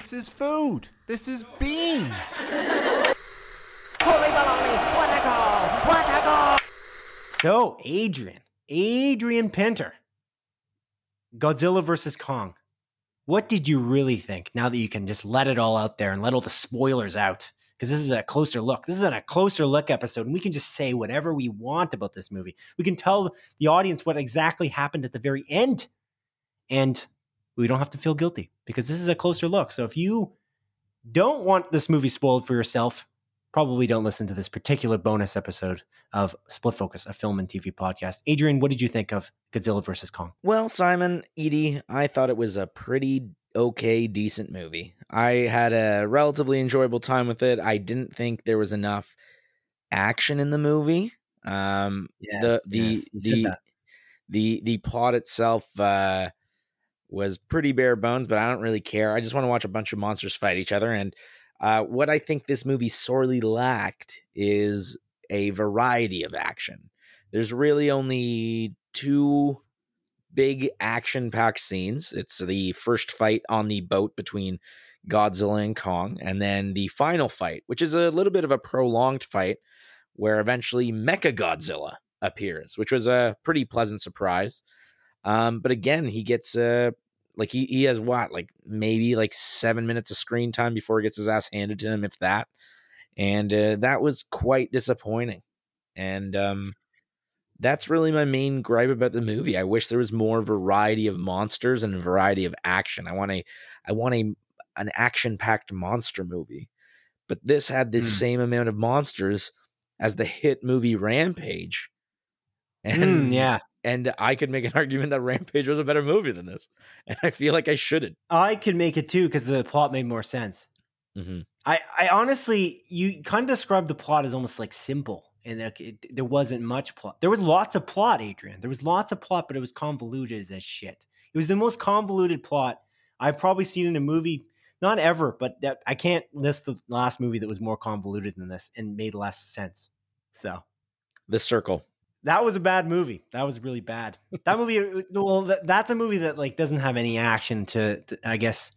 This is food. This is beans. So, Adrian, Adrian Pinter, Godzilla versus Kong. What did you really think now that you can just let it all out there and let all the spoilers out? Because this is a closer look. This is a closer look episode, and we can just say whatever we want about this movie. We can tell the audience what exactly happened at the very end, and we don't have to feel guilty because this is a closer look. So if you don't want this movie spoiled for yourself, probably don't listen to this particular bonus episode of Split Focus, a film and TV podcast. Adrian, what did you think of Godzilla versus Kong? Well, Simon, Edie, I thought it was a pretty okay, decent movie. I had a relatively enjoyable time with it. I didn't think there was enough action in the movie. Um, the the yes, the, the the plot itself uh, was pretty bare bones, but I don't really care. I just want to watch a bunch of monsters fight each other. And uh, what I think this movie sorely lacked is a variety of action. There's really only two big action packed scenes. It's the first fight on the boat between Godzilla and Kong, and then the final fight, which is a little bit of a prolonged fight where eventually Mecha Godzilla appears, which was a pretty pleasant surprise. Um, but again, he gets uh like he, he has what, like maybe like seven minutes of screen time before he gets his ass handed to him, if that. And uh, that was quite disappointing. And um that's really my main gripe about the movie. I wish there was more variety of monsters and variety of action. I want a I want a an action-packed monster movie. But this had the Mm. same amount of monsters as the hit movie Rampage. And Mm, yeah, and I could make an argument that Rampage was a better movie than this. And I feel like I shouldn't. I could make it too because the plot made more sense. hmm I, I honestly, you kind of described the plot as almost like simple, and like it, there wasn't much plot. There was lots of plot, Adrian. There was lots of plot, but it was convoluted as shit. It was the most convoluted plot I've probably seen in a movie, not ever, but that I can't list the last movie that was more convoluted than this and made less sense. So The Circle. That was a bad movie. That was really bad. That movie, well, that, that's a movie that like doesn't have any action to, to, I guess,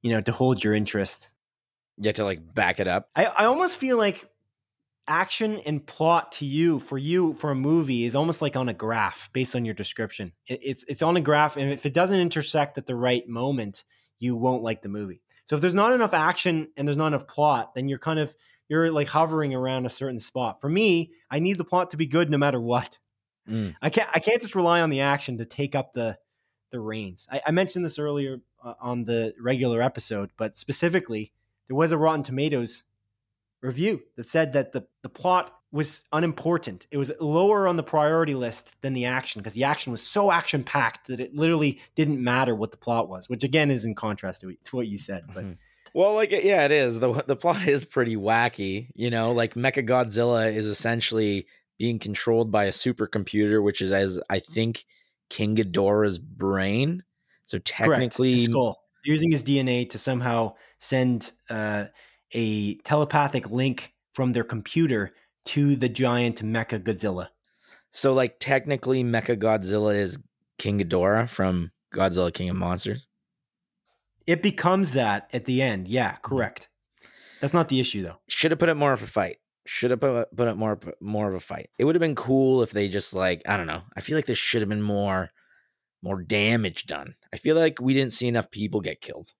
you know, to hold your interest. You have to like back it up. I, I almost feel like action and plot to you for you for a movie is almost like on a graph based on your description. It, it's it's on a graph, and if it doesn't intersect at the right moment, you won't like the movie. So if there's not enough action and there's not enough plot, then you're kind of you're like hovering around a certain spot. For me, I need the plot to be good no matter what. Mm. I can't I can't just rely on the action to take up the the reins. I, I mentioned this earlier uh, on the regular episode, but specifically, there was a Rotten Tomatoes review that said that the the plot was unimportant. It was lower on the priority list than the action because the action was so action packed that it literally didn't matter what the plot was. Which again is in contrast to, to what you said. But Mhm. Well, like yeah, it is. the The plot is pretty wacky. You know, like Mecha Godzilla is essentially being controlled by a supercomputer, which is as I think King Ghidorah's brain. So technically, skull using his DNA to somehow send uh, a telepathic link from their computer to the giant mecha Godzilla. so like technically, Mecha Godzilla is King Ghidorah from Godzilla King of Monsters. It becomes that at the end. Yeah, correct. That's not the issue though. Should have put it more of a fight. Should have put put it more more of a fight. It would have been cool if they just like I don't know. I feel like there should have been more more damage done. I feel like we didn't see enough people get killed,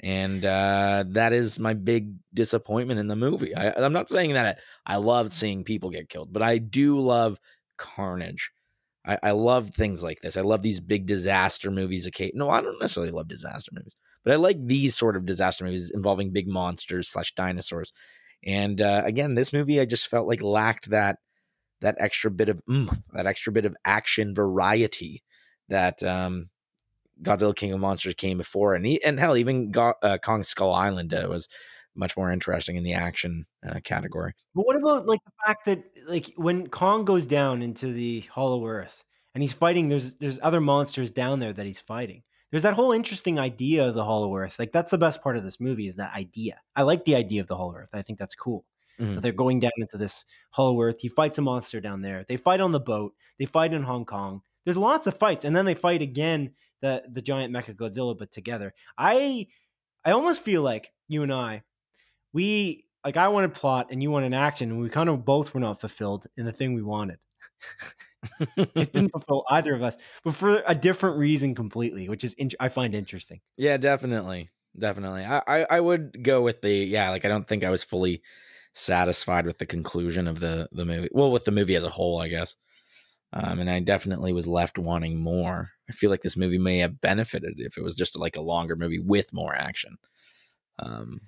and uh, that is my big disappointment in the movie. I, I'm not saying that I, I love seeing people get killed, but I do love carnage. I, I love things like this. I love these big disaster movies. Okay, no, I don't necessarily love disaster movies, but I like these sort of disaster movies involving big monsters slash dinosaurs. And uh, again, this movie I just felt like lacked that that extra bit of oomph, that extra bit of action variety that um, Godzilla King of Monsters came before, and he, and hell, even Go- uh, Kong Skull Island uh, was much more interesting in the action uh, category. But what about like the fact that like when Kong goes down into the Hollow Earth and he's fighting, there's there's other monsters down there that he's fighting. There's that whole interesting idea of the Hollow Earth. Like that's the best part of this movie is that idea. I like the idea of the Hollow Earth. I think that's cool. Mhm. That They're going down into this Hollow Earth. He fights a monster down there. They fight on the boat. They fight in Hong Kong. There's lots of fights, and then they fight again the the giant Mecha Godzilla, but together. I I almost feel like you and I, we like I wanted plot and you wanted action, and we kind of both were not fulfilled in the thing we wanted. it didn't fulfill either of us, but for a different reason completely, which is int- I find interesting. Yeah, definitely, definitely. I, I I would go with the yeah. Like I don't think I was fully satisfied with the conclusion of the the movie. Well, with the movie as a whole, I guess. Um, and I definitely was left wanting more. I feel like this movie may have benefited if it was just like a longer movie with more action. Um,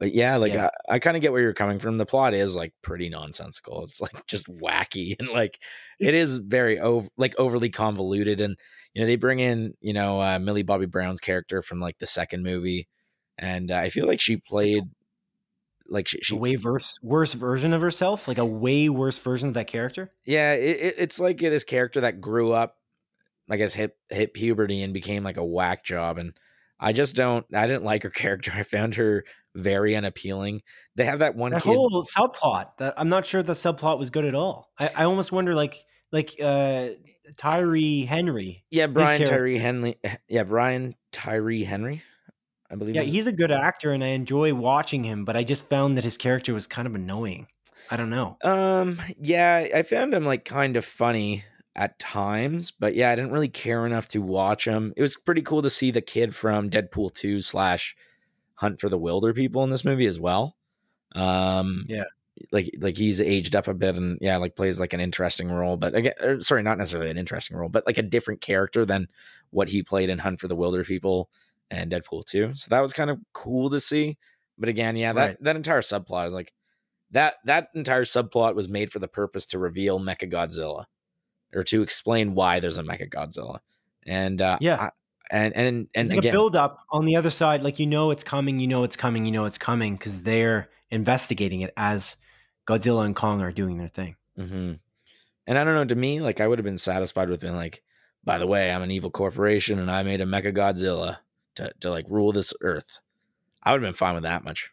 but yeah, like Yeah. I, I kind of get where you're coming from. The plot is like pretty nonsensical. It's like just wacky and like it is very over like overly convoluted. And you know they bring in you know uh, Millie Bobby Brown's character from like the second movie, and uh, I feel like she played like she, A way worse worse version of herself, like a way worse version of that character. yeah it, it, it's like this character that grew up i guess hit hit puberty and became like a whack job and i just don't i didn't like her character i found her very unappealing they have that one that kid whole subplot that I'm not sure the subplot was good at all. I, I almost wonder like like uh Tyree Henry. yeah brian tyree henry yeah brian tyree henry i believe Yeah, he's a good actor and I enjoy watching him, but I just found that his character was kind of annoying. I don't know. um yeah i found him like kind of funny at times but yeah i didn't really care enough to watch him it was pretty cool to see the kid from deadpool 2 slash Hunt for the Wilderpeople in this movie as well. Um Yeah. like like he's aged up a bit and yeah like plays like an interesting role but again er, sorry not necessarily an interesting role but like a different character than what he played in Hunt for the Wilderpeople and deadpool 2 so that was kind of cool to see. But again yeah that Right. that entire subplot is like that that entire subplot was made for the purpose to reveal Mecha Godzilla or to explain why there's a Mecha Godzilla. And uh Yeah. I- and and and It's like again a build up on the other side, like you know it's coming, you know it's coming, you know it's coming, because they're investigating it as Godzilla and Kong are doing their thing. hmm And I don't know, to me, like I would have been satisfied with being like, by the way, I'm an evil corporation and I made a Mecha Godzilla to to like rule this earth. I would have been fine with that much.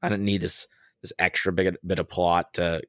I didn't need this this extra big bit of plot to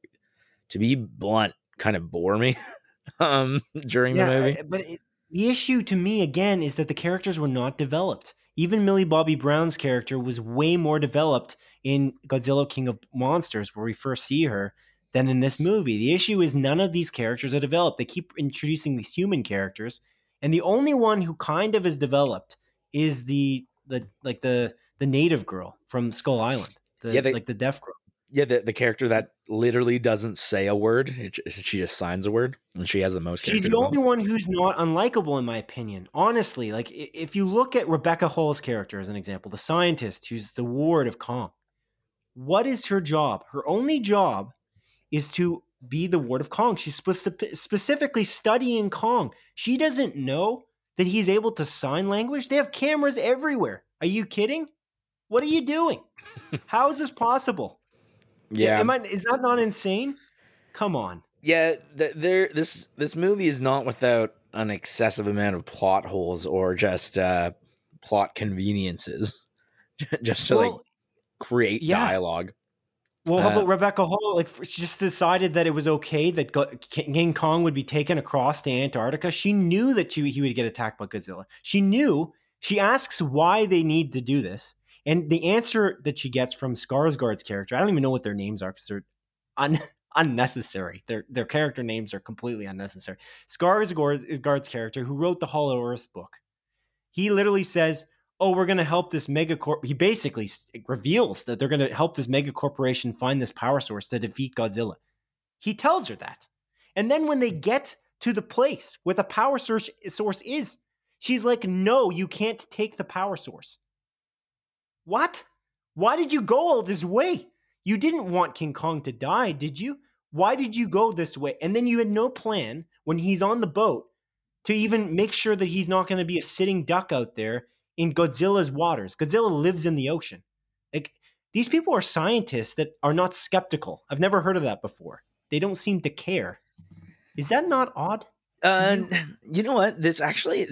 to be blunt, kind of bore me um during the movie. But it, the issue to me again is that the characters were not developed. Even Millie Bobby Brown's character was way more developed in Godzilla King of Monsters, where we first see her, than in this movie. The issue is none of these characters are developed. They keep introducing these human characters, and the only one who kind of is developed is the the like the the native girl from Skull Island, the, Yeah, they- like the deaf girl. Yeah, the, the character that literally doesn't say a word. It, she just signs a word, and she has the most. She's the only one who's not unlikable, in my opinion. Honestly, like if you look at Rebecca Hall's character as an example, the scientist who's the ward of Kong, what is her job? Her only job is to be the ward of Kong. She's speci- specifically studying Kong. She doesn't know that he's able to sign language. They have cameras everywhere. Are you kidding? What are you doing? How is this possible? Yeah, Am I, is that not insane? Come on. yeah. th- there, this this movie is not without an excessive amount of plot holes or just uh, plot conveniences, just to like create yeah. dialogue. Well, how Uh, about Rebecca Hall? Like, she just decided that it was okay that Go- King King Kong would be taken across to Antarctica. She knew that she, he would get attacked by Godzilla. She knew. She asks why they need to do this, and the answer that she gets from Skarsgård's character, I don't even know what their names are because they're un- unnecessary. Their their character names are completely unnecessary. Skarsgård is Guard's character who wrote the Hollow Earth book. He literally says, "Oh, we're going to help this mega corp." He basically reveals that they're going to help this mega corporation find this power source to defeat Godzilla. He tells her that, and then when they get to the place where the power source is, she's like, "No, you can't take the power source." What? Why did you go all this way? You didn't want King Kong to die, did you? Why did you go this way? And then you had no plan when he's on the boat to even make sure that he's not going to be a sitting duck out there in Godzilla's waters. Godzilla lives in the ocean. Like these people are scientists that are not skeptical. I've never heard of that before. They don't seem to care. Is that not odd? Uh, you- you know what? This actually,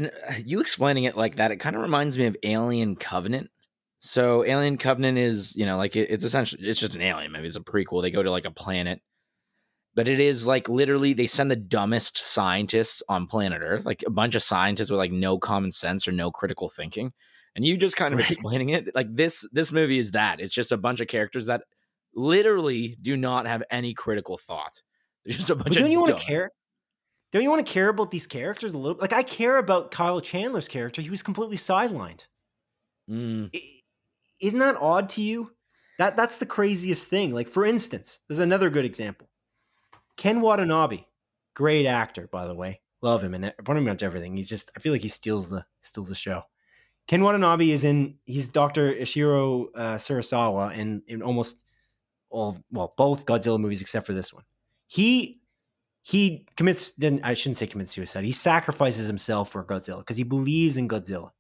you explaining it like that, it kind of reminds me of Alien Covenant. So Alien Covenant is, you know, like it, it's essentially it's just an alien movie. It's a prequel. They go to like a planet, but it is like literally they send the dumbest scientists on planet Earth, like a bunch of scientists with like no common sense or no critical thinking. And you just kind of Right. explaining it like this this movie is that. It's just a bunch of characters that literally do not have any critical thought. There's just a bunch But of don't you want to care? Don't you want to care about these characters a little? Like I care about Kyle Chandler's character. He was completely sidelined. Mm, I- Isn't that odd to you? That that's the craziest thing. Like for instance, there's another good example. Ken Watanabe, great actor by the way. Love him and pretty much everything. He's just I feel like he steals the steals the show. Ken Watanabe is in he's Dr. Ishiro uh, Serizawa in in almost all well both Godzilla movies except for this one. He he commits then I shouldn't say commits suicide. He sacrifices himself for Godzilla because he believes in Godzilla.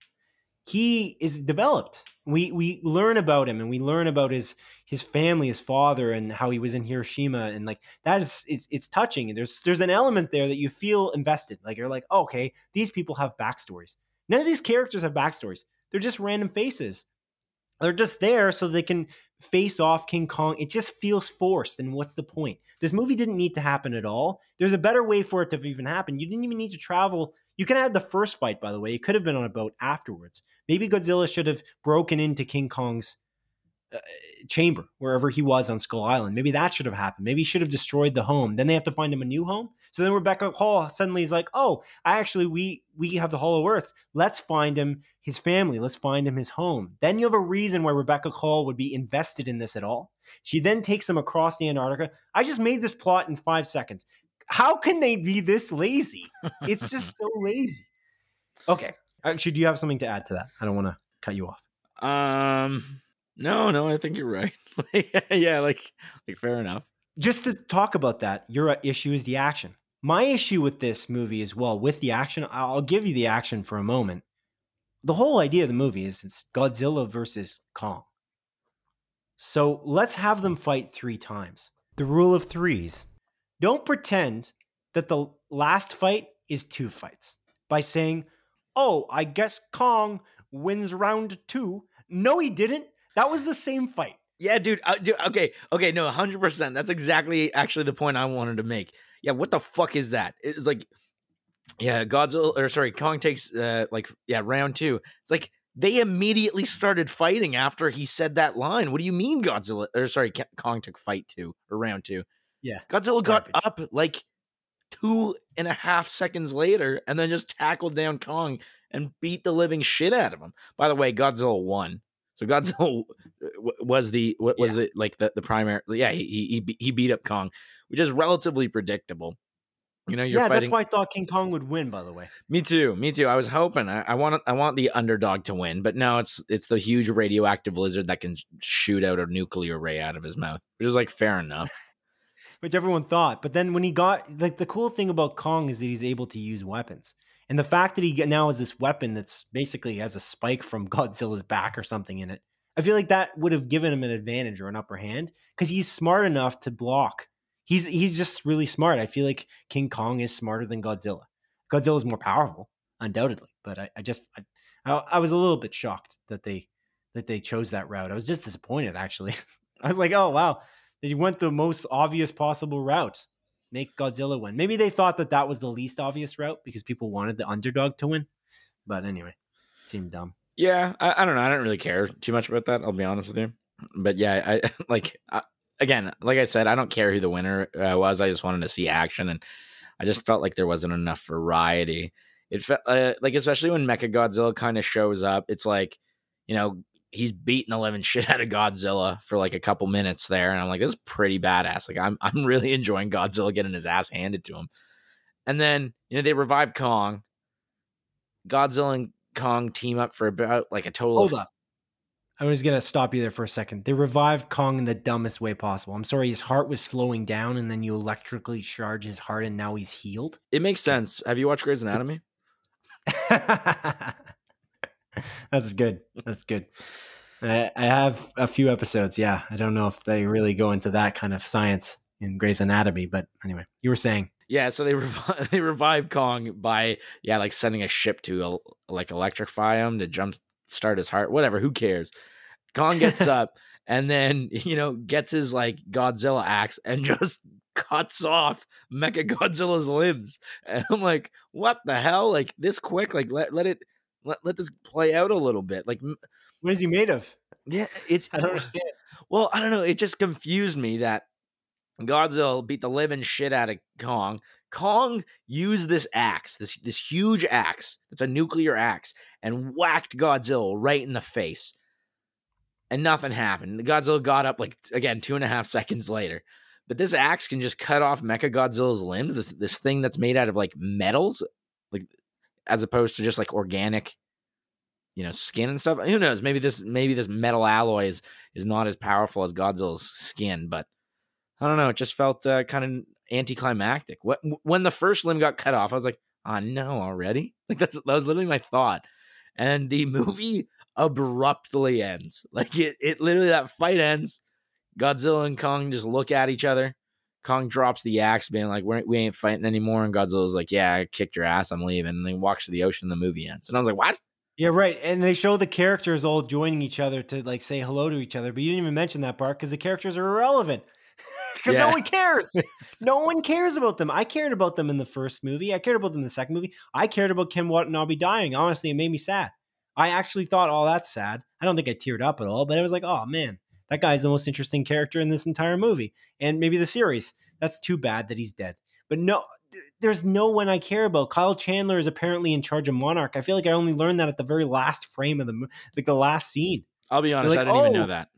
He is developed. We we learn about him and we learn about his his family, his father, and how he was in Hiroshima, and like that is it's it's touching. And there's there's an element there that you feel invested. Like you're like, oh, okay, these people have backstories. None of these characters have backstories. They're just random faces. They're just there so they can face off King Kong. It just feels forced. And what's the point? This movie didn't need to happen at all. There's a better way for it to even happen. You didn't even need to travel. You could have had the first fight, by the way. It could have been on a boat afterwards. Maybe Godzilla should have broken into King Kong's uh, chamber wherever he was on Skull Island. Maybe that should have happened. Maybe he should have destroyed the home. Then they have to find him a new home. So then Rebecca Hall suddenly is like, "Oh, I actually we we have the Hollow Earth. Let's find him his family. Let's find him his home." Then you have a reason why Rebecca Hall would be invested in this at all. She then takes him across the Antarctica. I just made this plot in five seconds. How can they be this lazy? It's just so lazy. Okay. Actually, do you have something to add to that? I don't want to cut you off. Um no, no, I think you're right. Like, yeah, like like fair enough. just to talk about that, your issue is the action. My issue with this movie as well, with the action, I'll give you the action for a moment. The whole idea of the movie is it's Godzilla versus Kong. So let's have them fight three times. The rule of threes. Don't pretend that the last fight is two fights by saying, oh, I guess Kong wins round two. No, he didn't. That was the same fight. Yeah, dude, uh, dude. Okay, okay, no, hundred percent. That's exactly actually the point I wanted to make. Yeah, what the fuck is that? It's like, yeah, Godzilla or sorry, Kong takes uh like yeah round two. It's like they immediately started fighting after he said that line. What do you mean Godzilla or sorry, Kong took fight two or round two? Yeah, Godzilla got up like two and a half seconds later and then just tackled down Kong and beat the living shit out of him. By the way, Godzilla won. So Godzilla was the was Yeah. the like the, the primary yeah he he he beat up Kong, which is relatively predictable. You know, you're yeah, fighting. that's why I thought King Kong would win, by the way. Me too. Me too. I was hoping. I, I want. I want the underdog to win, but no, it's it's the huge radioactive lizard that can shoot out a nuclear ray out of his mouth, which is like fair enough. Which everyone thought. But then when he got like the cool thing about Kong is that he's able to use weapons, and the fact that he now has this weapon that's basically has a spike from Godzilla's back or something in it. I feel like that would have given him an advantage or an upper hand because he's smart enough to block. He's he's just really smart. I feel like King Kong is smarter than Godzilla. Godzilla is more powerful, undoubtedly, but I, I just I, I was a little bit shocked that they that they chose that route. I was just disappointed actually. I was like, oh wow, they went the most obvious possible route. Make Godzilla win. Maybe they thought that that was the least obvious route because people wanted the underdog to win. But anyway, seemed dumb. Yeah, I, I don't know. I don't really care too much about that. I'll be honest with you. But yeah, I like I, again, like I said, I don't care who the winner uh, was. I just wanted to see action, and I just felt like there wasn't enough variety. It felt uh, like, especially when Mecha Godzilla kind of shows up, it's like you know he's beating the living shit out of Godzilla for like a couple minutes there, and I'm like, this is pretty badass. Like I'm I'm really enjoying Godzilla getting his ass handed to him, and then you know they revive Kong. Godzilla and Kong team up for about like a total Hold of up. I was gonna stop you there for a second. They revived Kong in the dumbest way possible. I'm sorry, his heart was slowing down, and then you electrically charge his heart, and now he's healed. It makes sense. Have you watched Grey's Anatomy? That's good. That's good. I, I have a few episodes. Yeah, I don't know if they really go into that kind of science in Grey's Anatomy, but anyway, you were saying. Yeah, so they revive they revive Kong by yeah, like sending a ship to uh, like electrify him to jump start his heart. Whatever, who cares? Kong gets up and then you know gets his like Godzilla axe and just cuts off Mecha Godzilla's limbs. And I'm like, what the hell? Like this quick? Like let let it let, let this play out a little bit. Like what is he made of? Yeah, it's I don't understand. Well, I don't know. It just confused me that Godzilla beat the living shit out of Kong. Kong used this axe, this this huge axe, that's a nuclear axe, and whacked Godzilla right in the face. And nothing happened. Godzilla got up like again two and a half seconds later. But this axe can just cut off Mecha Godzilla's limbs. This this thing that's made out of like metals, as opposed to just like organic, you know, skin and stuff. Who knows? Maybe this maybe this metal alloy is is not as powerful as Godzilla's skin, but I don't know. It just felt uh, kind of anticlimactic. What when the first limb got cut off, I was like, "Oh no, already!" Like that's that was literally my thought. And the movie abruptly ends. Like it, it literally that fight ends. Godzilla and Kong just look at each other. Kong drops the axe, being like, "We ain't fighting anymore." And Godzilla's like, "Yeah, I kicked your ass. I'm leaving." And then walks to the ocean. And The movie ends, and I was like, "What?" Yeah, right. And they show the characters all joining each other to like say hello to each other, but you didn't even mention that part because the characters are irrelevant. Because yeah. no one cares. no one cares about them. I cared about them in the first movie. I cared about them in the second movie. I cared about Ken Watanabe dying. Honestly, it made me sad. I actually thought, oh, that's sad. I don't think I teared up at all, but I was like, oh man, that guy's the most interesting character in this entire movie and maybe the series. That's too bad that he's dead. But no, there's no one I care about. Kyle Chandler is apparently in charge of Monarch. I feel like I only learned that at the very last frame of the movie, like the last scene. I'll be honest, like, I didn't oh, even know oh, that.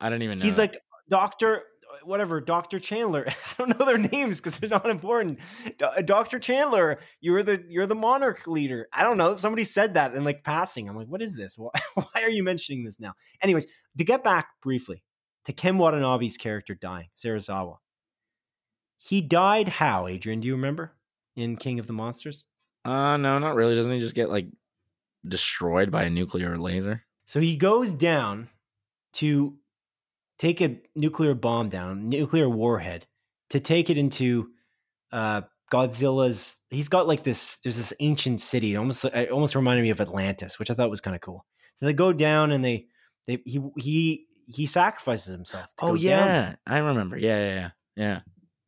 I didn't even know. He's that. like Doctor whatever, Dr. Chandler. I don't know their names because they're not important. Dr. Chandler, you're the you're the monarch leader. I don't know. Somebody said that in like passing. I'm like, what is this? Why, why are you mentioning this now? Anyways, to get back briefly to Ken Watanabe's character dying, Serizawa. He died how, Adrian? Do you remember in King of the Monsters? Uh no, not really. Doesn't he just get like destroyed by a nuclear laser? So he goes down to take a nuclear bomb down, nuclear warhead, to take it into uh, Godzilla's. He's got like this. There's this ancient city. It almost it almost reminded me of Atlantis, which I thought was kind of cool. So they go down and they they he he he sacrifices himself. oh yeah, down. I remember. Yeah, yeah, yeah, yeah.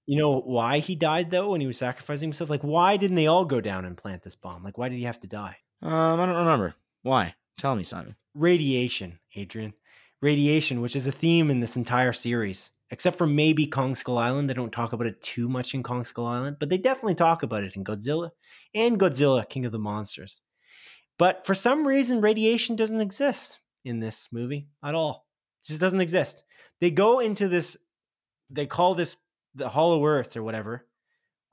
You know why he died though when he was sacrificing himself? Like why didn't they all go down and plant this bomb? Like why did he have to die? Um, I don't remember. Why? Tell me, Simon. Radiation, Adrian radiation, which is a theme in this entire series. Except for maybe Kong Skull Island. They don't talk about it too much in Kong Skull Island, but they definitely talk about it in Godzilla and Godzilla King of the Monsters. But for some reason, radiation doesn't exist in this movie at all. It just doesn't exist. They go into this, they call this the Hollow Earth or whatever,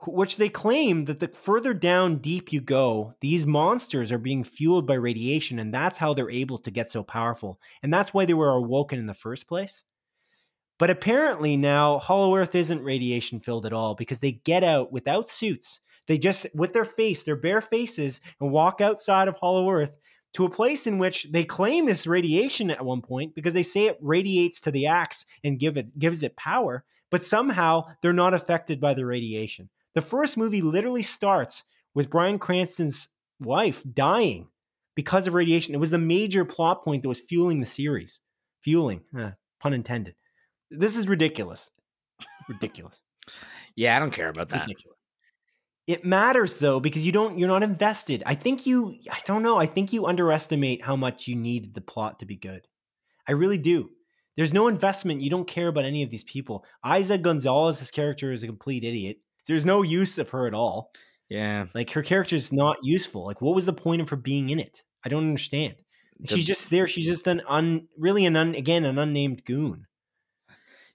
which they claim that the further down deep you go, these monsters are being fueled by radiation, and that's how they're able to get so powerful. And that's why they were awoken in the first place. But apparently now Hollow Earth isn't radiation filled at all because they get out without suits. They just, with their face, their bare faces, and walk outside of Hollow Earth to a place in which they claim is radiation at one point because they say it radiates to the axe and give it gives it power, but somehow they're not affected by the radiation. The first movie literally starts with Bryan Cranston's wife dying because of radiation. It was the major plot point that was fueling the series. Fueling, uh, pun intended. This is ridiculous. ridiculous. Yeah, I don't care about that. Ridiculous. It matters though because you don't you're not invested. I think you I don't know, I think you underestimate how much you need the plot to be good. I really do. There's no investment. You don't care about any of these people. Eiza Gonzalez's character is a complete idiot. There's no use of her at all. Yeah. Like her character is not useful. Like what was the point of her being in it? I don't understand. The, she's just there. She's just an un really an un again an unnamed goon.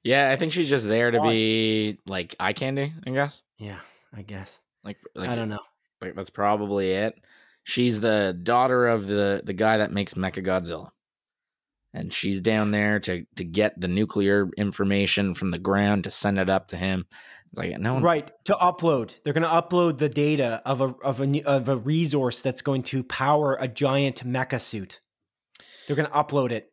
Yeah, I think she's just there to be like eye candy, I guess. Yeah, I guess. Like, like I don't know. Like that's probably it. She's the daughter of the the guy that makes Mecha Godzilla. And she's down there to to get the nuclear information from the ground to send it up to him. It's like no one... right to upload. They're going to upload the data of a of a of a resource that's going to power a giant mecha suit. They're going to upload it.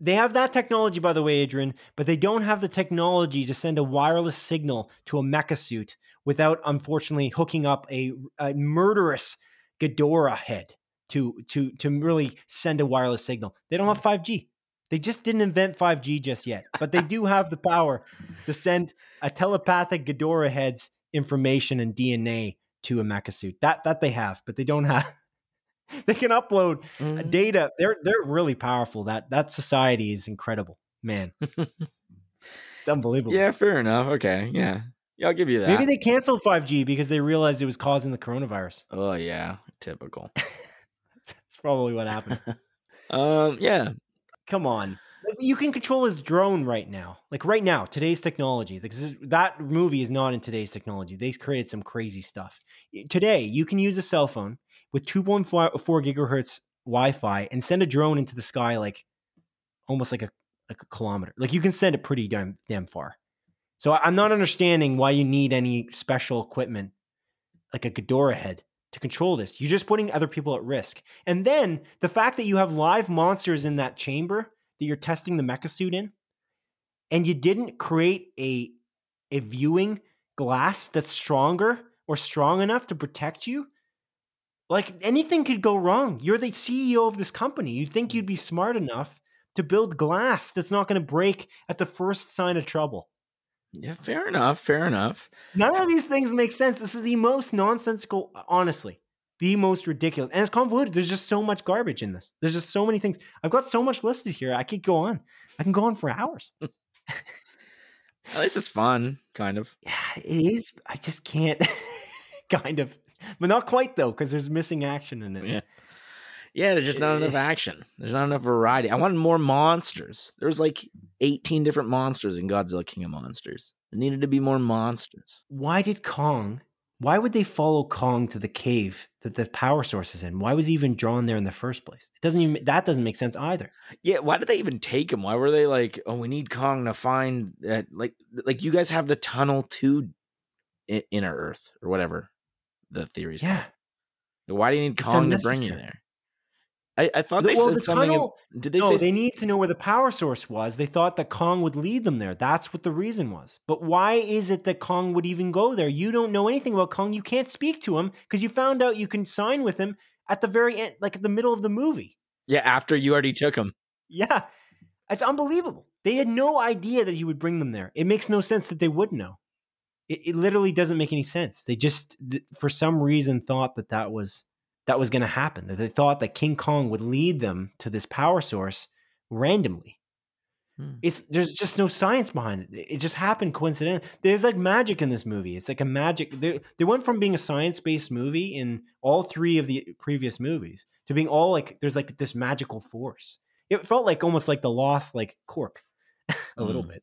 They have that technology, by the way, Adrian, but they don't have the technology to send a wireless signal to a mecha suit without, unfortunately, hooking up a, a murderous Ghidorah head to to to really send a wireless signal. They don't have five G. They just didn't invent 5G just yet, but they do have the power to send a telepathic Ghidorah head's information and DNA to a mecha suit. That that they have, but they don't have. they can upload Mhm. data. They're they're really powerful. That that society is incredible, man. it's unbelievable. Yeah, fair enough. Okay, yeah, yeah, I'll give you that. Maybe they canceled 5G because they realized it was causing the coronavirus. oh yeah, typical. Probably what happened. um, yeah, Come on. You can control his drone right now. Like right now, today's technology. Like, is- that movie is not in today's technology. They created some crazy stuff. Today, you can use a cell phone with 2.4 gigahertz Wi-Fi and send a drone into the sky like almost like a like a kilometer. Like you can send it pretty damn damn far. So I'm not understanding why you need any special equipment like a Ghidorah head to control this. You're just putting other people at risk. And then the fact that you have live monsters in that chamber that you're testing the mecha suit in, and you didn't create a a viewing glass that's stronger or strong enough to protect you. Like anything could go wrong. You're the CEO of this company. You'd think you'd be smart enough to build glass that's not going to break at the first sign of trouble. Yeah, fair enough, fair enough. None of these things make sense. This is the most nonsensical, uh, honestly, the most ridiculous. And it's convoluted. There's just so much garbage in this. There's just so many things. I've got so much listed here. I could go on. I can go on for hours. At least it's fun, kind of. Yeah, it is. I just can't. kind of. But not quite, though, because there's missing action in it. Yeah. Yeah, there's just not eh. enough action. There's not enough variety. I wanted more monsters. There was like 18 different monsters in Godzilla King of Monsters. There needed to be more monsters. Why did Kong, why would they follow Kong to the cave that the power source is in? Why was he even drawn there in the first place? It doesn't even, that doesn't make sense either. Yeah, why did they even take him? Why were they like, oh, we need Kong to find that? Like, like you guys have the tunnel to Inner Earth or whatever the theories. Yeah. Why do you need Kong to bring you there? I, I thought they well, said the something. in- did they no, say they need to know where the power source was. They thought that Kong would lead them there. That's what the reason was. But why is it that Kong would even go there? You don't know anything about Kong. You can't speak to him because you found out you can sign with him at the very end, like at the middle of the movie. Yeah, after you already took him. Yeah, it's unbelievable. They had no idea that he would bring them there. It makes no sense that they would know. It, it literally doesn't make any sense. They just, th- for some reason, thought that that was that was going to happen. That they thought that King Kong would lead them to this power source randomly. Hmm. It's there's just no science behind it. It just happened coincidentally. There's like magic in this movie. It's like a magic. They, they went from being a science based movie in all three of the previous movies to being all like there's like this magical force. It felt like almost like the lost like cork a little Hmm. bit.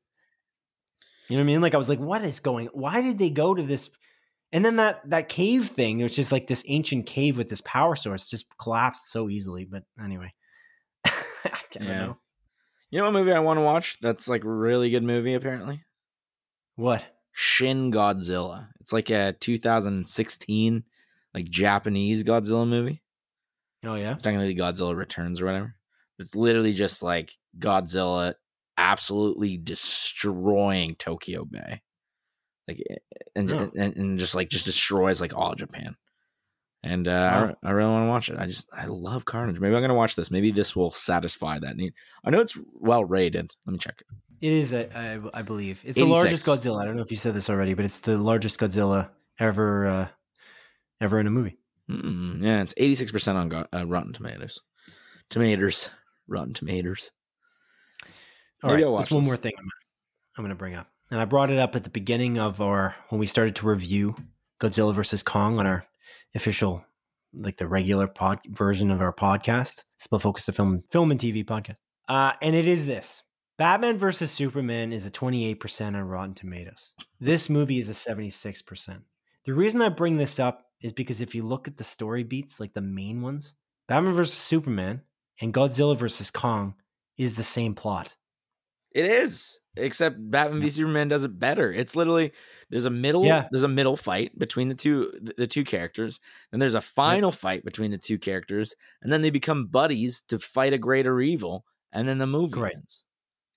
You know what I mean? Like I was like, what is going? Why did they go to this? And then that that cave thing, which is like this ancient cave with this power source, just collapsed so easily. But anyway, I don't Yeah. know You know what movie I want to watch? That's like really good movie. Apparently, what. Shin Godzilla. It's like a 2016 like Japanese Godzilla movie. Oh yeah, It's technically Godzilla Returns or whatever. It's literally just like Godzilla absolutely destroying Tokyo Bay, like eh, and Oh. and, and just like just destroys like all Japan. And uh, I Wow. I, really want to watch it. I just I love Carnage. Maybe I'm gonna watch this. Maybe this will satisfy that need. I know it's well rated. Let me check. it is. A, I, I believe it's the largest Godzilla. I don't know if you said this already, but it's the largest Godzilla ever, uh, ever in a movie. Mm, yeah, it's 86 percent on Go- uh, Rotten Tomatoes. Tomatoes, Rotten Tomatoes. All Maybe right, there's one more thing I'm, I'm going to bring up, and I brought it up at the beginning of our when we started to review Godzilla versus Kong on our official, like the regular pod version of our podcast, Split Focus the Film Film and TV podcast. Uh, and it is this: Batman versus Superman is a 28% on Rotten Tomatoes. This movie is a 76%. The reason I bring this up is because if you look at the story beats, like the main ones, Batman versus Superman and Godzilla versus Kong is the same plot. It is, except Batman v Superman does it better. It's literally there's a middle Yeah. there's a middle fight between the two the, two characters, and there's a final fight between the two characters, and then they become buddies to fight a greater evil, and then the movie Correct. ends.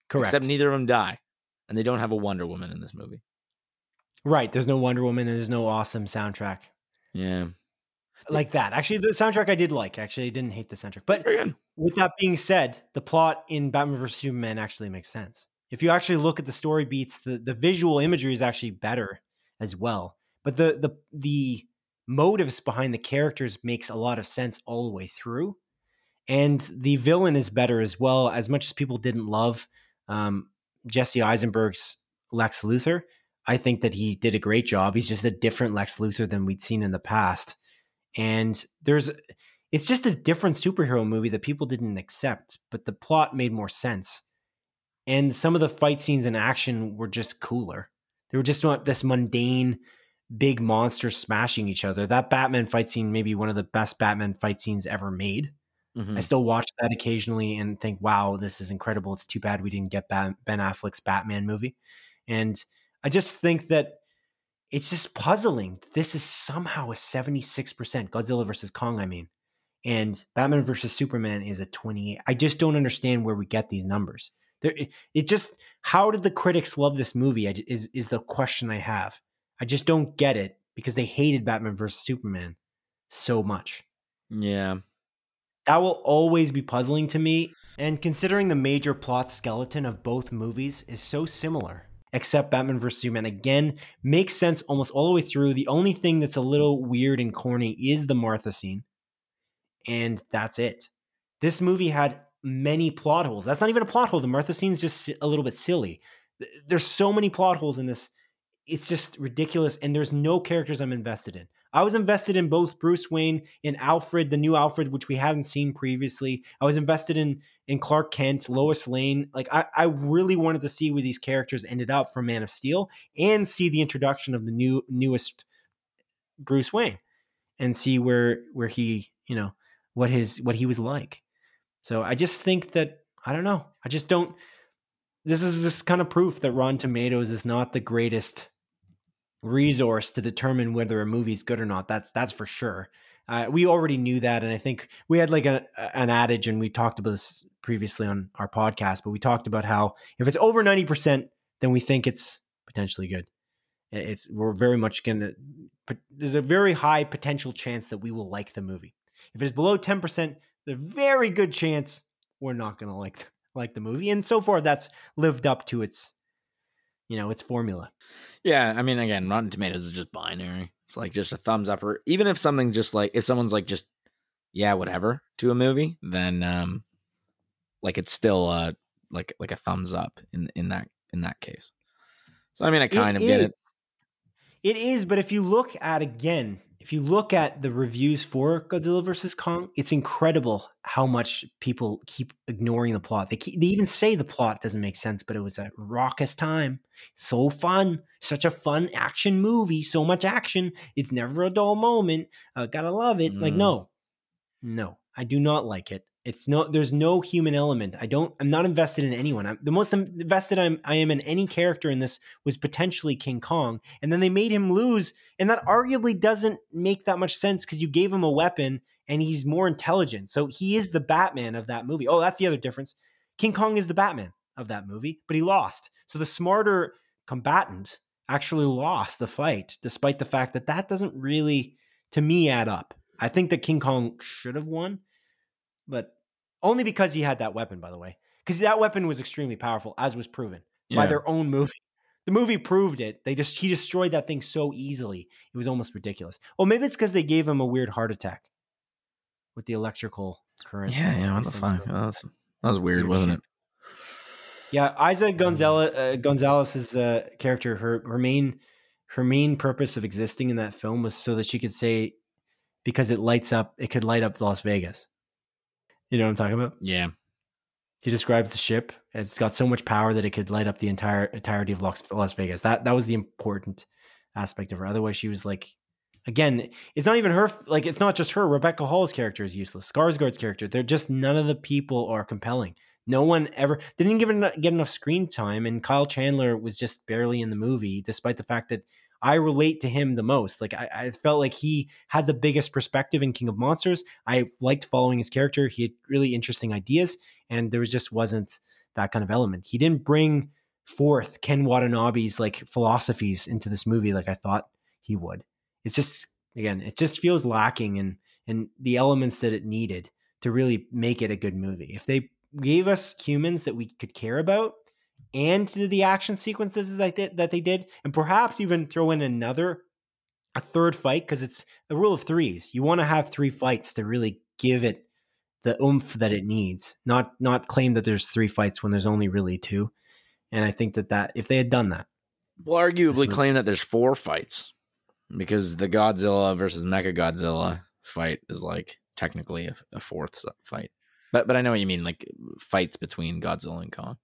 Correct. Except neither of them die, and they don't have a Wonder Woman in this movie. right. There's no Wonder Woman and there's no awesome soundtrack. Yeah. like that. Actually, the soundtrack I did like. Actually, I didn't hate the soundtrack. But with that being said, the plot in Batman vs Superman actually makes sense. If you actually look at the story beats, the, the visual imagery is actually better as well. But the the the motives behind the characters makes a lot of sense all the way through. And the villain is better as well. As much as people didn't love um, Jesse Eisenberg's Lex Luthor, I think that he did a great job. He's just a different Lex Luthor than we'd seen in the past. And there's it's just a different superhero movie that people didn't accept, but the plot made more sense. And some of the fight scenes and action were just cooler. They were just not this mundane big monsters smashing each other. That Batman fight scene may be one of the best Batman fight scenes ever made. Mhm. I still watch that occasionally and think, wow, this is incredible. It's too bad we didn't get Ben Affleck's Batman movie. And I just think that it's just puzzling. This is somehow a 76% Godzilla versus Kong, I mean. And Batman versus Superman is a 28. I just don't understand where we get these numbers. There, it, it just, how did the critics love this movie? I, is, is the question I have. I just don't get it because they hated Batman versus Superman so much. Yeah. That will always be puzzling to me. And considering the major plot skeleton of both movies is so similar, except Batman vs. Superman again makes sense almost all the way through. The only thing that's a little weird and corny is the Martha scene. And that's it. This movie had many plot holes. That's not even a plot hole. The Martha scene's just a little bit silly. There's so many plot holes in this. It's just ridiculous. And there's no characters I'm invested in. I was invested in both Bruce Wayne and Alfred, the new Alfred, which we hadn't seen previously. I was invested in in Clark Kent, Lois Lane. Like I, I really wanted to see where these characters ended up for Man of Steel and see the introduction of the new newest Bruce Wayne and see where where he, you know, what his what he was like. So I just think that I don't know. I just don't this is just kind of proof that Rotten Tomatoes is not the greatest resource to determine whether a movie's good or not. That's that's for sure. Uh, we already knew that, and I think we had like a, an adage, and we talked about this previously on our podcast. But we talked about how if it's over ninety percent, then we think it's potentially good. It's we're very much gonna. There's a very high potential chance that we will like the movie. If it's below ten percent, there's a very good chance we're not gonna like like the movie. And so far, that's lived up to its, you know, its formula. Yeah, I mean, again, Rotten Tomatoes is just binary. It's like just a thumbs up, or even if something just like if someone's like just yeah, whatever to a movie, then um, like it's still uh like like a thumbs up in in that in that case. So I mean, I kind of get it. It is, but if you look at again, if you look at the reviews for Godzilla vs Kong, it's incredible how much people keep ignoring the plot. They keep, they even say the plot doesn't make sense, but it was a raucous time, so fun, such a fun action movie, so much action. It's never a dull moment. Uh, gotta love it. Like Mm. no, no, I do not like it. It's no, there's no human element. I don't. I'm not invested in anyone. I'm the most invested I'm, I am in any character in this was potentially King Kong, and then they made him lose, and that arguably doesn't make that much sense because you gave him a weapon and he's more intelligent. So he is the Batman of that movie. Oh, that's the other difference. King Kong is the Batman of that movie, but he lost. So the smarter combatant actually lost the fight, despite the fact that that doesn't really, to me, add up. I think that King Kong should have won, but only because he had that weapon, by the way. Because that weapon was extremely powerful, as was proven by their own movie. The movie proved it. They just he destroyed that thing so easily. It was almost ridiculous. Well, maybe it's because they gave him a weird heart attack with the electrical current. Yeah, yeah. What the fuck? That was, that was weird, Weird wasn't shit. it? Yeah, Eiza Gonzalez, uh, Gonzalez's uh, character, her her main her main purpose of existing in that film was so that she could say because it lights up, it could light up Las Vegas. You know what I'm talking about? Yeah. He describes the ship. It's got so much power that it could light up the entire entirety of Las, Vegas. That that was the important aspect of her. Otherwise, she was like, again, it's not even her. Like, it's not just her. Rebecca Hall's character is useless. Skarsgård's character, they're just none of the people are compelling. No one ever they didn't give get enough screen time, and Kyle Chandler was just barely in the movie, despite the fact that I relate to him the most. Like I, I felt like he had the biggest perspective in King of Monsters. I liked following his character. He had really interesting ideas, and there was just wasn't that kind of element. He didn't bring forth Ken Watanabe's like philosophies into this movie like I thought he would. It's just again, it just feels lacking in in the elements that it needed to really make it a good movie. If they gave us humans that we could care about and the action sequences that they, that they did, and perhaps even throw in another a third fight because it's the rule of threes. You want to have three fights to really give it the oomph that it needs, not not claim that there's three fights when there's only really two. And I think that that if they had done that, well, arguably claim that there's four fights because the Godzilla versus Mecha Godzilla fight is like technically a, a fourth fight. But but I know what you mean, like fights between Godzilla and Kong.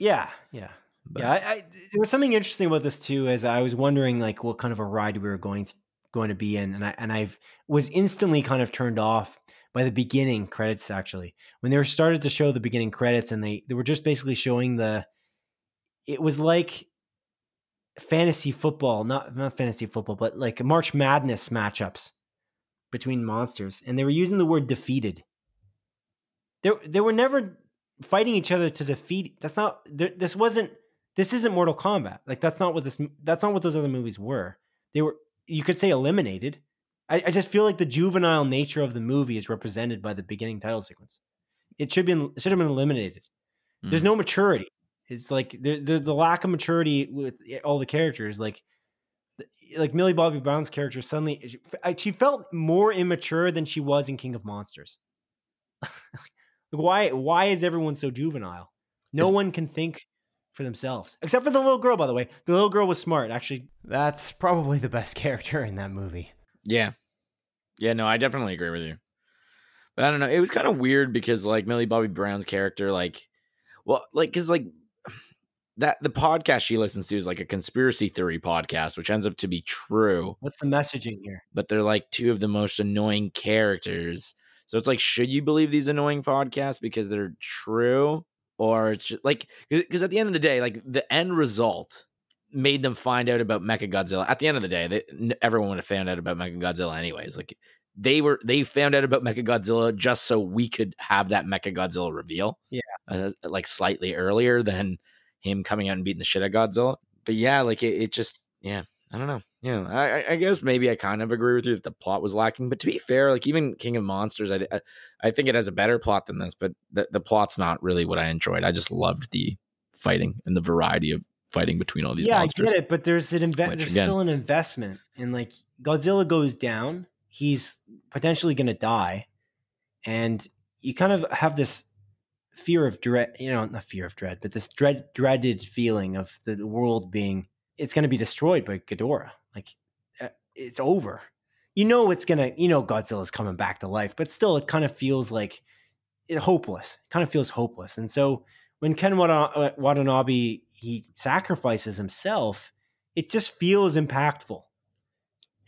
Yeah, yeah. But. Yeah, I, I, there was something interesting about this too, as I was wondering like what kind of a ride we were going to, going to be in, and I and I was instantly kind of turned off by the beginning credits. Actually, when they were started to show the beginning credits, and they they were just basically showing the, it was like fantasy football, not not fantasy football, but like March Madness matchups between monsters, and they were using the word defeated. There, they were never fighting each other to defeat. That's not. This wasn't this isn't Mortal Kombat. Like that's not what this that's not what those other movies were. They were you could say eliminated. I, I just feel like the juvenile nature of the movie is represented by the beginning title sequence. It should be it should have been eliminated. Mm. There's no maturity. It's like the, the the lack of maturity with all the characters. Like like Millie Bobby Brown's character suddenly she, she felt more immature than she was in King of Monsters. like why why is everyone so juvenile? No it's, one can think for themselves. Except for the little girl, by the way. The little girl was smart. Actually, that's probably the best character in that movie. Yeah. Yeah, no, I definitely agree with you. But I don't know. It was kind of weird because like Millie Bobby Brown's character, like, well, like, cause like that the podcast she listens to is like a conspiracy theory podcast, which ends up to be true. What's the messaging here? But they're like two of the most annoying characters. So it's like, should you believe these annoying podcasts because they're true? or it's just like because at the end of the day, like the end result made them find out about Mecha Godzilla. At the end of the day, they, everyone would have found out about Mecha Godzilla anyways. Like they were they found out about Mecha Godzilla just so we could have that Mecha Godzilla reveal. Yeah, uh, like slightly earlier than him coming out and beating the shit out of Godzilla. But yeah, like it, it just yeah, I don't know. Yeah, I, I guess maybe I kind of agree with you that the plot was lacking. But to be fair, like even King of Monsters, I, I think it has a better plot than this. But the, the plot's not really what I enjoyed. I just loved the fighting and the variety of fighting between all these yeah, monsters. I get it, but there's an inve- there's again, still an investment in like Godzilla goes down, he's potentially going to die, and you kind of have this fear of dread, you know, not fear of dread, but this dread dreaded feeling of the world being it's going to be destroyed by Ghidorah. Like uh, it's over. You know it's gonna. You know Godzilla's coming back to life, but still, it kind of feels like it, hopeless. It kind of feels hopeless. And so when Ken uh, Watanabe he sacrifices himself, it just feels impactful.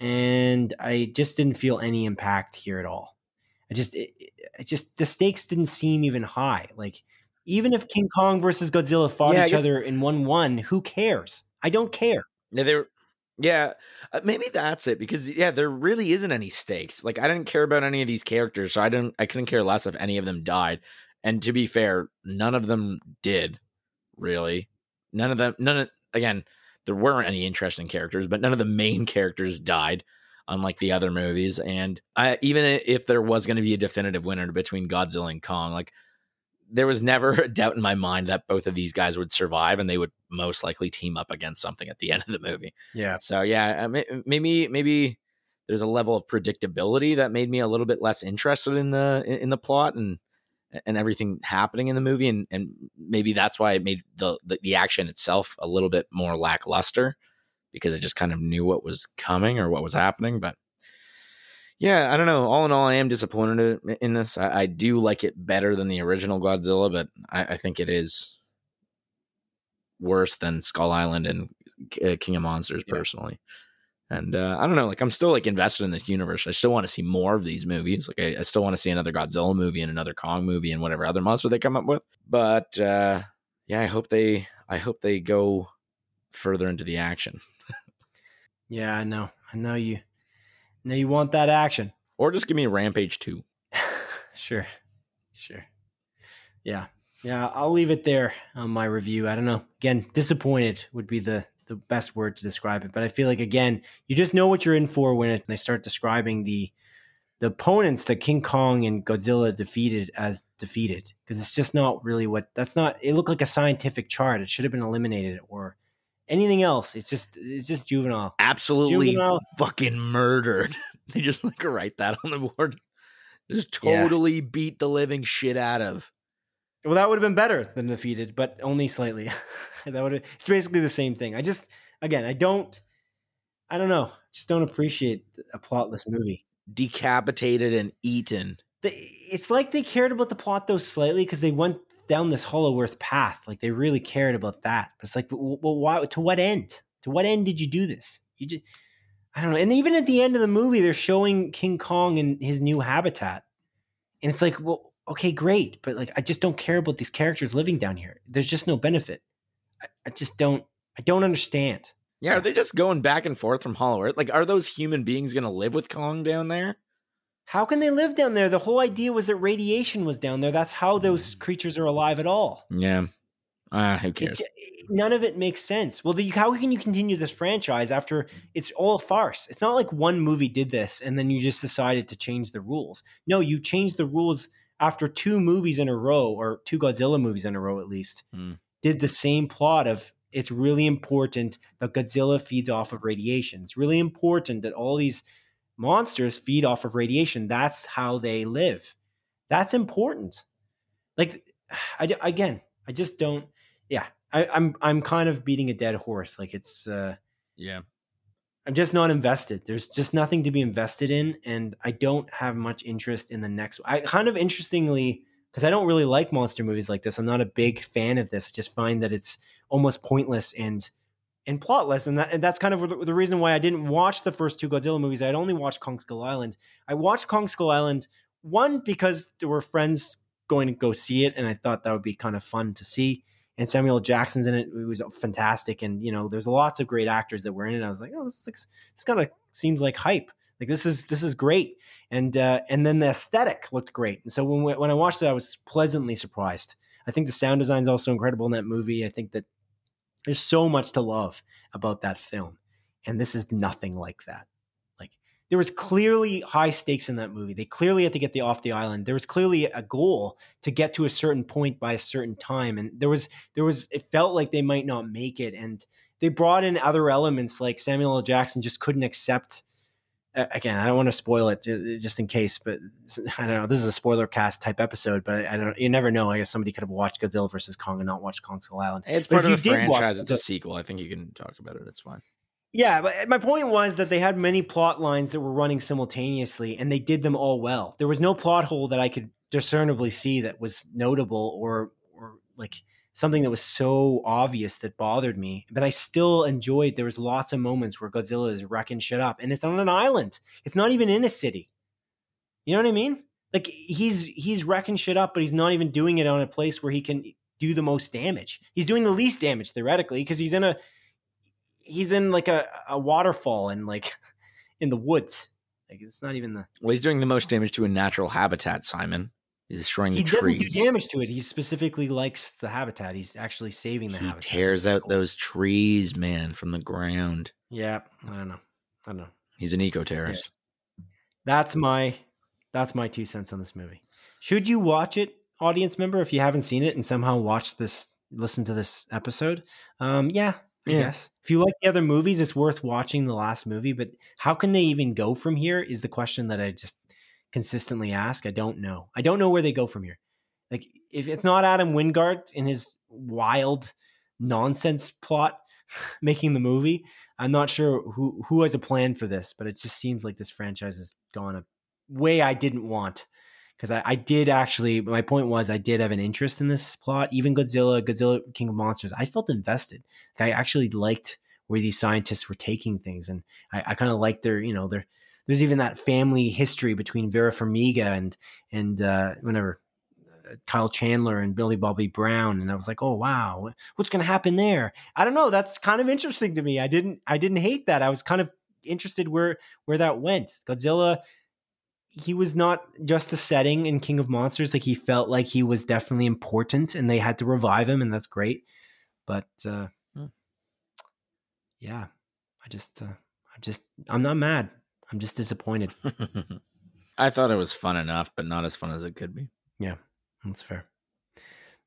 And I just didn't feel any impact here at all. I just, it, it just the stakes didn't seem even high. Like even if King Kong versus Godzilla fought yeah, each other in one one, who cares? I don't care. Yeah, they yeah, uh, maybe that's it because yeah, there really isn't any stakes. Like I didn't care about any of these characters, so I didn't I couldn't care less if any of them died. And to be fair, none of them did really. None of them none of again, there weren't any interesting characters, but none of the main characters died unlike the other movies and I even if there was going to be a definitive winner between Godzilla and Kong, like there was never a doubt in my mind that both of these guys would survive and they would most likely team up against something at the end of the movie. Yeah. So yeah, maybe maybe there's a level of predictability that made me a little bit less interested in the in the plot and and everything happening in the movie and and maybe that's why it made the the, the action itself a little bit more lackluster because I just kind of knew what was coming or what was happening but yeah, I don't know. All in all, I am disappointed in this. I, I do like it better than the original Godzilla, but I, I think it is worse than Skull Island and uh, King of Monsters yeah. personally. And uh, I don't know, like I'm still like invested in this universe. I still want to see more of these movies. Like I, I, still want to see another Godzilla movie and another Kong movie and whatever other monster they come up with. But uh, yeah, I hope they I hope they go further into the action. yeah, I know. I know you now you want that action. Or just give me a Rampage 2. sure. Sure. Yeah. Yeah, I'll leave it there on my review. I don't know. Again, disappointed would be the the best word to describe it. But I feel like again, you just know what you're in for when it, they start describing the the opponents that King Kong and Godzilla defeated as defeated because it's just not really what that's not. It looked like a scientific chart. It should have been eliminated or anything else. It's just it's just juvenile. Absolutely Juvenile. fucking murdered. they just like write that on the board. Just Yeah. totally beat the living shit out of. Well, that would have been better than defeated, but only slightly. that would have, it's basically the same thing. I just again, I don't I don't know. Just don't appreciate a plotless movie. Decapitated and eaten. They, it's like they cared about the plot though slightly because they went down this Hollow Earth path. Like they really cared about that. But it's like, well, why? To what end? To what end did you do this? You just, I don't know. And even at the end of the movie, they're showing King Kong in his new habitat, and it's like, well, okay, great, but like, I just don't care about these characters living down here. There's just no benefit. I, I just don't. I don't understand. Yeah, are they just going back and forth from Hollow Earth? Like, are those human beings going to live with Kong down there? How can they live down there? The whole idea was that radiation was down there. That's how those creatures are alive at all. Yeah. Ah, who cares? ju- none of it makes sense. Well, the, how can you continue this franchise after it's all a farce? It's not like one movie did this and then you just decided to change the rules. No, you changed the rules after two movies in a row, or two Godzilla movies in a row at least, Hmm. did the same plot of it's really important that Godzilla feeds off of radiation. It's really important that all these monsters feed off of radiation. That's how they live. That's important. Like, I, again, I just don't. Yeah, I, I'm I'm kind of beating a dead horse. Like it's uh, Yeah. I'm just not invested. There's just nothing to be invested in, and I don't have much interest in the next. I kind of interestingly because I don't really like monster movies like this. I'm not a big fan of this. I just find that it's almost pointless and and plotless, and that and that's kind of the, reason why I didn't watch the first two Godzilla movies. I'd only watched Kong Skull Island. I watched Kong Skull Island one because there were friends going to go see it, and I thought that would be kind of fun to see. And Samuel Jackson's in it. It was fantastic, and you know, there's lots of great actors that were in it. I was like, oh, this looks, this kind of seems like hype. Like this is this is great, and uh, and then the aesthetic looked great. And so when we, when I watched it, I was pleasantly surprised. I think the sound design is also incredible in that movie. I think that there's so much to love about that film, and this is nothing like that. Like there was clearly high stakes in that movie. They clearly had to get the off the island. There was clearly a goal to get to a certain point by a certain time, and there was there was it felt like they might not make it, and they brought in other elements like Samuel L. Jackson just couldn't accept. Again, I don't want to spoil it just in case, but I don't know. This is a spoiler cast type episode, but I, I don't. You never know. I guess somebody could have watched Godzilla versus Kong and not watched Kong Skull Island. It's But part of watch franchise. It's a sequel. I think you can talk about it. It's fine. Yeah, but eh, my point was that they had many plot lines that were running simultaneously, and they did them all well. There was no plot hole that I could discernibly see that was notable or or like something that was so obvious that bothered me. But I still enjoyed. There was lots of moments where Godzilla is wrecking shit up, and it's on an island. It's not even in a city. You know what I mean? Like he's he's wrecking shit up, but he's not even doing it on a place where he can do the most damage. He's doing the least damage theoretically because he's in a he's in like a, a waterfall and like in the woods. Like it's not even the Well, he's doing the most damage to a natural habitat, Simon. He's destroying he the doesn't trees. do damage to it. He specifically likes the habitat. He's actually saving the he habitat. tears out those trees, man, from the ground. Yeah, I don't know. I don't know. He's an eco terrorist. That's my that's my two cents on this movie. Should you watch it, audience member, if you haven't seen it and somehow watched this, listen to this episode? Um, yeah, I Yeah. guess. If you like the other movies, it's worth watching the last movie. But how can they even go from here? Is the question that I just consistently ask. I don't know. I don't know where they go from here. Like if it's not Adam Wingard in his wild nonsense plot making the movie, I'm not sure who who has a plan for this. But it just seems like this franchise has gone a way I didn't want. Because I, I did actually, my point was, I did have an interest in this plot. Even Godzilla, Godzilla King of Monsters, I felt invested. I actually liked where these scientists were taking things, and I, I kind of liked their, you know, their. There's even that family history between Vera Farmiga and and uh, whenever uh, Kyle Chandler and Millie Bobby Brown, and I was like, oh wow, what's going to happen there? I don't know. That's kind of interesting to me. I didn't I didn't hate that. I was kind of interested where where that went. Godzilla he was not just a setting in King of Monsters. Like he felt like he was definitely important, and they had to revive him, and that's great. But uh, Hmm. yeah, I just, uh, I'm just, I'm not mad. I'm just disappointed. I thought it was fun enough, but not as fun as it could be. Yeah, that's fair.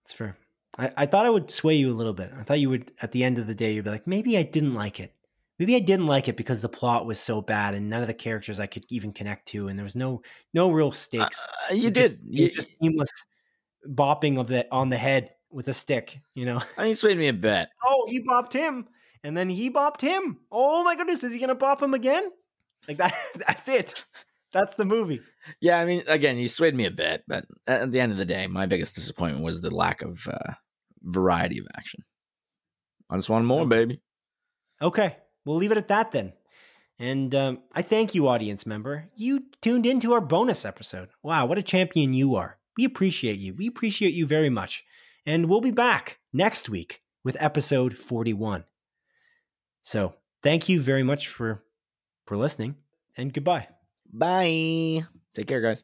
That's fair. I, I thought I would sway you a little bit. I thought you would, at the end of the day, you'd be like, maybe I didn't like it. Maybe I didn't like it because the plot was so bad and none of the characters I could even connect to, and there was no no real stakes. Uh, you It did. just, you, was just seamless bopping of the on the head with a stick. You know. I mean, swayed me a bit. Oh, he bopped him, and then he bopped him. Oh my goodness, is he gonna bop him again? Like that? That's it. That's the movie. Yeah, I mean, again, you swayed me a bit, but at the end of the day, my biggest disappointment was the lack of uh, variety of action. I just wanted more, baby. Okay, we'll leave it at that then. And um, I thank you, audience member. You tuned into our bonus episode. Wow, what a champion you are. We appreciate you. We appreciate you very much. And we'll be back next week with episode 41. So thank you very much for for listening and goodbye. Bye. Take care, guys.